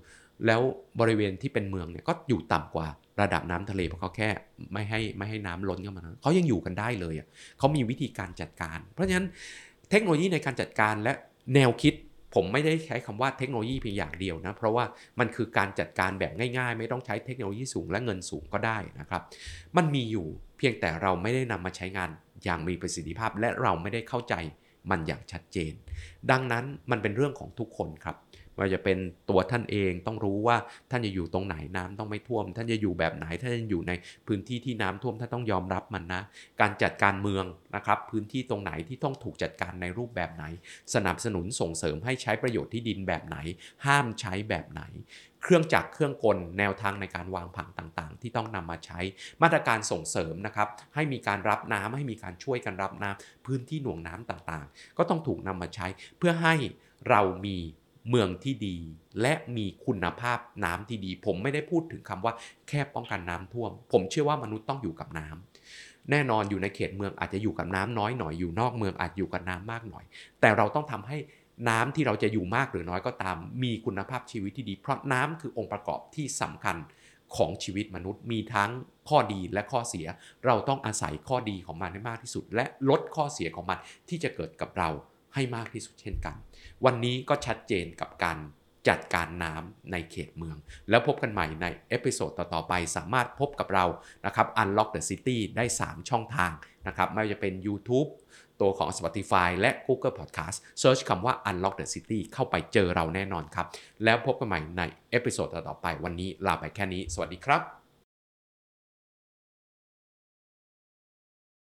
แล้วบริเวณที่เป็นเมืองเนี่ยก็อยู่ต่ำกว่าระดับน้ำทะเลเพราะเขาแค่ไม่ให้ไม่ให้น้ำล้นเข้ามาเขายังอยู่กันได้เลยอะเขามีวิธีการจัดการ เพราะฉะนั้นเทคโนโลยีในการจัดการและแนวคิด ผมไม่ได้ใช้คำว่าเทคโนโลยีเพียงอย่างเดียวนะ เพราะว่ามันคือการจัดการแบบง่ายๆ ไม่ต้องใช้เทคโนโลยีสูงและเงินสูงก็ได้นะครับ มันมีอยู่เพียงแต่เราไม่ได้นำมาใช้งานอย่างมีประสิทธิภาพ และเราไม่ได้เข้าใจมันอย่างชัดเจน ดังนั้นมันเป็นเรื่องของทุกคนครับ ว่าจะเป็นตัวท่านเองต้องรู้ว่าท่านจะอยู่ตรงไหนน้ำต้องไม่ท่วม ท่านจะอยู่แบบไหนท่านจะอยู่ในพื้นที่ที่น้ำท่วมท่านต้องยอมรับมันนะ การจัดการเมืองนะครับพื้นที่ตรงไหนที่ต้องถูกจัดการในรูปแบบไหน สนับสนุนส่งเสริมให้ใช้ประโยชน์ที่ดินแบบไหน ห้ามใช้แบบไหน เครื่องจักรเครื่องกลแนวทางในการวางผังต่างๆ ที่ต้องนำมาใช้มาตรการส่งเสริมนะครับให้มีการรับน้ำให้มีการช่วยกันรับน้ำพื้นที่หน่วงน้ำต่างๆ ก็ต้องถูกนำมาใช้เพื่อให้เรามี เมืองที่ดี และมีคุณภาพน้ำที่ดี ผมไม่ได้พูดถึงคำว่าแค่ป้องกันน้ำท่วม ผมเชื่อว่ามนุษย์ต้องอยู่กับน้ำแน่นอนอยู่ในเขตเมืองอาจจะอยู่กับน้ำน้อยหน่อยอยู่นอกเมืองอาจอยู่กับน้ำมากหน่อย แต่เราต้องทำให้น้ำที่เราจะอยู่มากหรือน้อยก็ตาม มีคุณภาพชีวิตที่ดี เพราะน้ำคือองค์ประกอบที่สำคัญของชีวิตมนุษย์มีทั้งข้อดีและข้อเสีย เราต้องอาศัยข้อดีของมันให้มากที่สุด และลดข้อเสียของมันที่จะเกิดกับเรา ให้มากที่สุดเช่นกัน วันนี้ก็ชัดเจนกับการจัดการน้ำในเขตเมือง แล้วพบกันใหม่ใน episode ต่อ ๆ ไปสามารถพบกับเรานะครับ Unlock the City ได้ 3 ช่องทางนะครับ ไม่ว่าจะเป็น YouTube ตัวของ Spotify และ Google Podcast Search คำว่า Unlock the City เข้าไปเจอเราแน่นอนครับ แล้วพบกันใหม่ใน episode ต่อ ๆ ไปวันนี้ลาไปแค่นี้ สวัสดีครับ